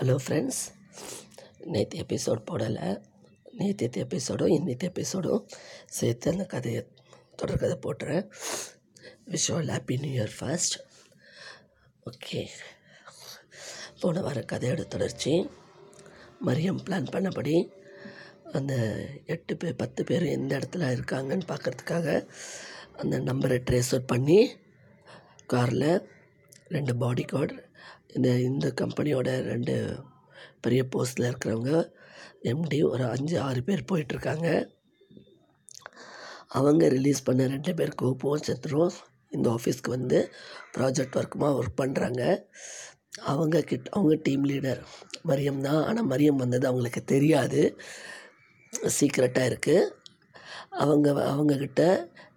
Hello friends நேற்று episode போடலை. நேற்று எபிசோடும் இன்னித்து எபிசோடும் சேர்த்து அந்த கதையை தொடர்கதை போட்டுறேன். Wish all happy new year first okay போன வார கதையோட தொடர்ச்சி. மரியம் பிளான் பண்ணபடி அந்த எட்டு பேர் பத்து பேர் எந்த இடத்துல இருக்காங்கன்னு பார்க்கறதுக்காக அந்த நம்பரை ட்ரேஸ் அவுட் பண்ணி காரில் ரெண்டு பாடி கார்டு இந்த இந்த கம்பெனியோட ரெண்டு பெரிய போஸ்ட்டில் இருக்கிறவங்க எம்டி ஒரு அஞ்சு ஆறு பேர் போயிட்டுருக்காங்க. அவங்க ரிலீஸ் பண்ண ரெண்டு பேர் கோபம் சத்ரும் இந்த ஆஃபீஸ்க்கு வந்து ப்ராஜெக்ட் ஒர்க்குமாக ஒர்க் பண்ணுறாங்க அவங்க கிட்ட அவங்க டீம் லீடர் மரியம் தான். ஆனால் மரியம் வந்தது அவங்களுக்கு தெரியாது. சீக்ரெட்டாக இருக்குது அவங்க அவங்கக்கிட்ட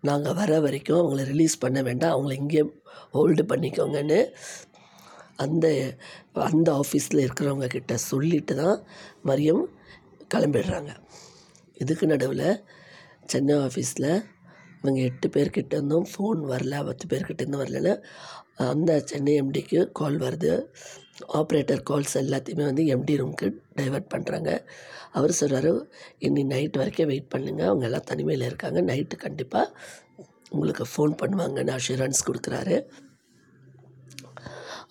நாங்கள் வர வரைக்கும் அவங்கள ரிலீஸ் பண்ண வேண்டாம். அவங்கள இங்கே ஹோல்டு பண்ணிக்கோங்கன்னு அந்த அந்த ஆஃபீஸில் இருக்கிறவங்க கிட்ட சொல்லிட்டு தான் மரியம் கிளம்பிடுறாங்க. இதுக்கு நடுவில் சென்னை ஆஃபீஸில் இவங்க எட்டு பேர்கிட்ட இருந்தும் ஃபோன் வரல பத்து பேர்கிட்ட இருந்தும் வரலன்னு அந்த சென்னை எம்டிக்கு கால் வருது. ஆப்ரேட்டர் கால்ஸ் எல்லாத்தையுமே வந்து எம்டி ரூமுக்கு டைவெர்ட் பண்ணுறாங்க அவர் சொல்கிறாரு இன்னி நைட் வரைக்கும் வெயிட் பண்ணுங்கள் அவங்க எல்லாம் தனிமையில் இருக்காங்க. நைட்டு கண்டிப்பாக உங்களுக்கு ஃபோன் பண்ணுவாங்கன்னு அஷூரன்ஸ் கொடுக்குறாரு.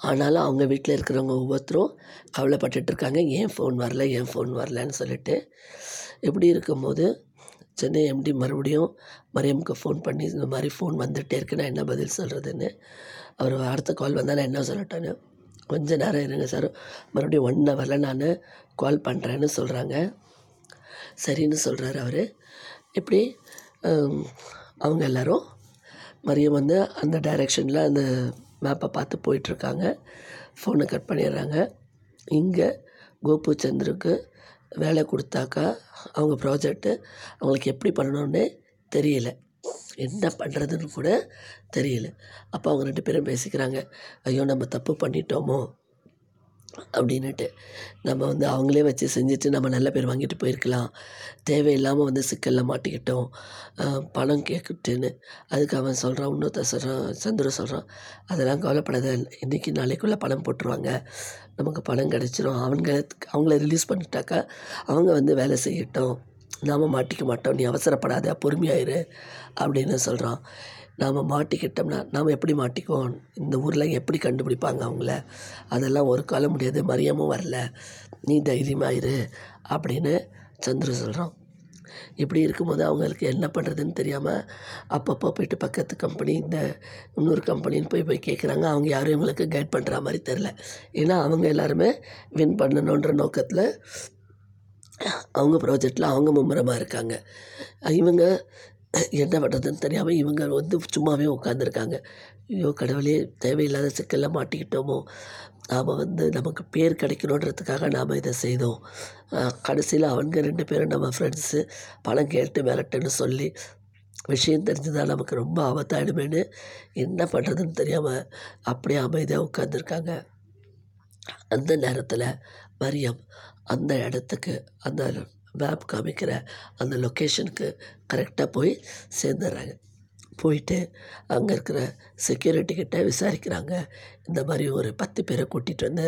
ஆனாலும் அவங்க வீட்டில் இருக்கிறவங்க ஒவ்வொருத்தரும் கவலைப்பட்டுட்டு இருக்காங்க ஏன் ஃபோன் வரல ஏன் ஃபோன் வரலன்னு சொல்லிட்டு. இப்படி இருக்கும்போது சென்னை எம்டி மறுபடியும் மரியமுக்கு ஃபோன் பண்ணி இந்த மாதிரி ஃபோன் வந்துகிட்டே இருக்குது நான் என்ன பதில் சொல்கிறதுன்னு அவர் அடுத்த கால் வந்தால் நான் என்ன சொல்லட்டேன்னு கொஞ்ச நேரம் இருங்க சார் மறுபடியும் ஒன் ஹவரில் நான் கால் பண்ணுறேன்னு சொல்கிறாங்க சரின்னு சொல்கிறாரு அவர். இப்படி அவங்க எல்லோரும் மரியம் வந்து அந்த டைரெக்ஷனில் அந்த மேப்பை பார்த்து போயிட்டுருக்காங்க. ஃபோனை கட் பண்ணிடுறாங்க. இங்கே கோபு சந்திருக்கு வேலை கொடுத்தாக்கா அவங்க ப்ராஜெக்ட்டு அவங்களுக்கு எப்படி பண்ணணும்னே தெரியல. என்ன பண்ணுறதுன்னு கூட தெரியல. அப்போ அவங்க ரெண்டு பேரும் பேசிக்கிறாங்க. ஐயோ நம்ம தப்பு பண்ணிட்டோமோ? அப்படின்னுட்டு நம்ம வந்து அவங்களே வச்சு செஞ்சுட்டு நம்ம நல்ல பேர் வாங்கிட்டு போயிருக்கலாம். தேவையில்லாமல் வந்து சிக்கலில் மாட்டிக்கிட்டோம். பணம் கேட்குட்டுன்னு அதுக்கு அவன் சொல்கிறான் இன்னொருத்த சொல்கிறான் சந்துரு சொல்கிறான் அதெல்லாம் கவலைப்படாத இன்றைக்கி நாளைக்குள்ளே பணம் போட்டுருவாங்க. நமக்கு பணம் கிடச்சிரும். அவங்க அவங்கள ரிலீஸ் பண்ணிட்டாக்கா அவங்க வந்து வேலை செய்யட்டும். நாம் மாட்டிக்க மாட்டோம். நீ அவசரப்படாத பொறுமையாயிரு. அப்படின்னு சொல்கிறான் நாம் மாட்டிக்கிட்டோம்னா நாம் எப்படி மாட்டிக்குவோம்? இந்த ஊரில் எப்படி கண்டுபிடிப்பாங்க அவங்கள? அதெல்லாம் ஒரு காலம் முடியாது மரியமும் வரல. நீ தைரியமாக இரு அப்படின்னு சந்துரு சொல்கிறான் இப்படி இருக்கும்போது அவங்களுக்கு என்ன பண்ணுறதுன்னு தெரியாமல் அப்பப்போ போயிட்டு பக்கத்து கம்பெனி இந்த இன்னொரு கம்பெனின்னு போய் போய் கேட்குறாங்க அவங்க யாரும் இவங்களுக்கு கைட் பண்ணுற மாதிரி தெரில ஏன்னா அவங்க எல்லாருமே வின் பண்ணணுன்ற நோக்கத்தில் அவங்க ப்ராஜெக்டில் அவங்க மும்முரமாக இருக்காங்க. இவங்க என்ன பண்ணுறதுன்னு தெரியாமல் இவங்க வந்து சும்மாவே உட்காந்துருக்காங்க ஐயோ கடவுளே தேவையில்லாத சிக்கலில் மாட்டிக்கிட்டோமோ? நாம் வந்து நமக்கு பேர் கிடைக்கணுன்றதுக்காக நாம் இதை செய்தோம். கடைசியில் அவங்க ரெண்டு பேரும் நம்ம ஃப்ரெண்ட்ஸு பணம் கேட்டு மிரட்டுன்னு சொல்லி விஷயம் தெரிஞ்சுதான் நமக்கு ரொம்ப ஆபத்தாயிடுமேனு என்ன பண்ணுறதுன்னு தெரியாமல் அப்படியே அமைதியாக உட்காந்துருக்காங்க அந்த நேரத்தில் மரியம் அந்த இடத்துக்கு அந்த மேப் காமிக்கிற அந்த லொக்கேஷனுக்கு கரெக்டாக போய் சேர்ந்துடுறாங்க. போயிட்டு அங்கே இருக்கிற செக்யூரிட்டி கிட்ட விசாரிக்கிறாங்க. இந்த மாதிரி ஒரு பத்து பேரை கூட்டிகிட்டு வந்து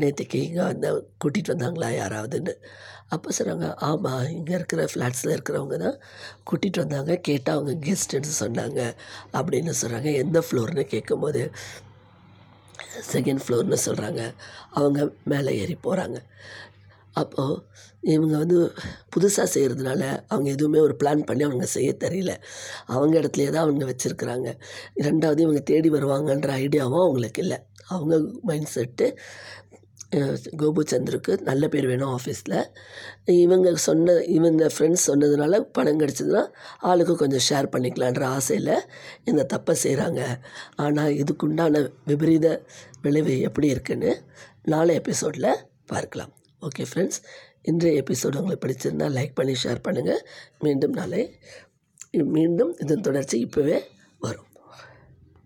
நேற்றுக்கு இங்கே வந்து கூட்டிகிட்டு வந்தாங்களா யாராவதுன்னு. அப்போ சொல்கிறாங்க ஆமாம் இங்கே இருக்கிற ஃப்ளாட்ஸில் இருக்கிறவங்க தான் கூட்டிகிட்டு வந்தாங்க. கேட்டால் அவங்க கெஸ்ட்டுன்னு சொன்னாங்க. அப்படின்னு சொல்கிறாங்க எந்த ஃப்ளோர்னு கேட்கும்போது செகண்ட் ஃப்ளோர்னு சொல்கிறாங்க அவங்க மேலே ஏறி போகிறாங்க அப்போது இவங்க வந்து புதுசாக செய்கிறதுனால அவங்க எதுவுமே ஒரு பிளான் பண்ணி அவங்க செய்ய தெரியல. அவங்க இடத்துலையே தான் அவங்க வச்சுருக்குறாங்க. ரெண்டாவது இவங்க தேடி வருவாங்கன்ற ஐடியாவும் அவங்களுக்கு இல்லை. அவங்க மைண்ட் செட்டு கோபு சந்திருக்கு நல்ல பேர் வேணும் ஆஃபீஸில் இவங்க சொன்ன இவங்க ஃப்ரெண்ட்ஸ் சொன்னதுனால பணம் கிடச்சதுன்னா ஆளுக்கு கொஞ்சம் ஷேர் பண்ணிக்கலான்ற ஆசையில் இந்த தப்பை செய்கிறாங்க ஆனால் இதுக்குண்டான விபரீத விளைவு எப்படி இருக்குன்னு நாளை எபிசோடில் பார்க்கலாம். ஓகே ஃப்ரெண்ட்ஸ் இன்றைய எபிசோடு உங்களுக்கு பிடிச்சிருந்தால் லைக் பண்ணி ஷேர் பண்ணுங்கள் மீண்டும் நாளை மீண்டும் இதன் தொடர்ச்சி இப்போவே வரும்.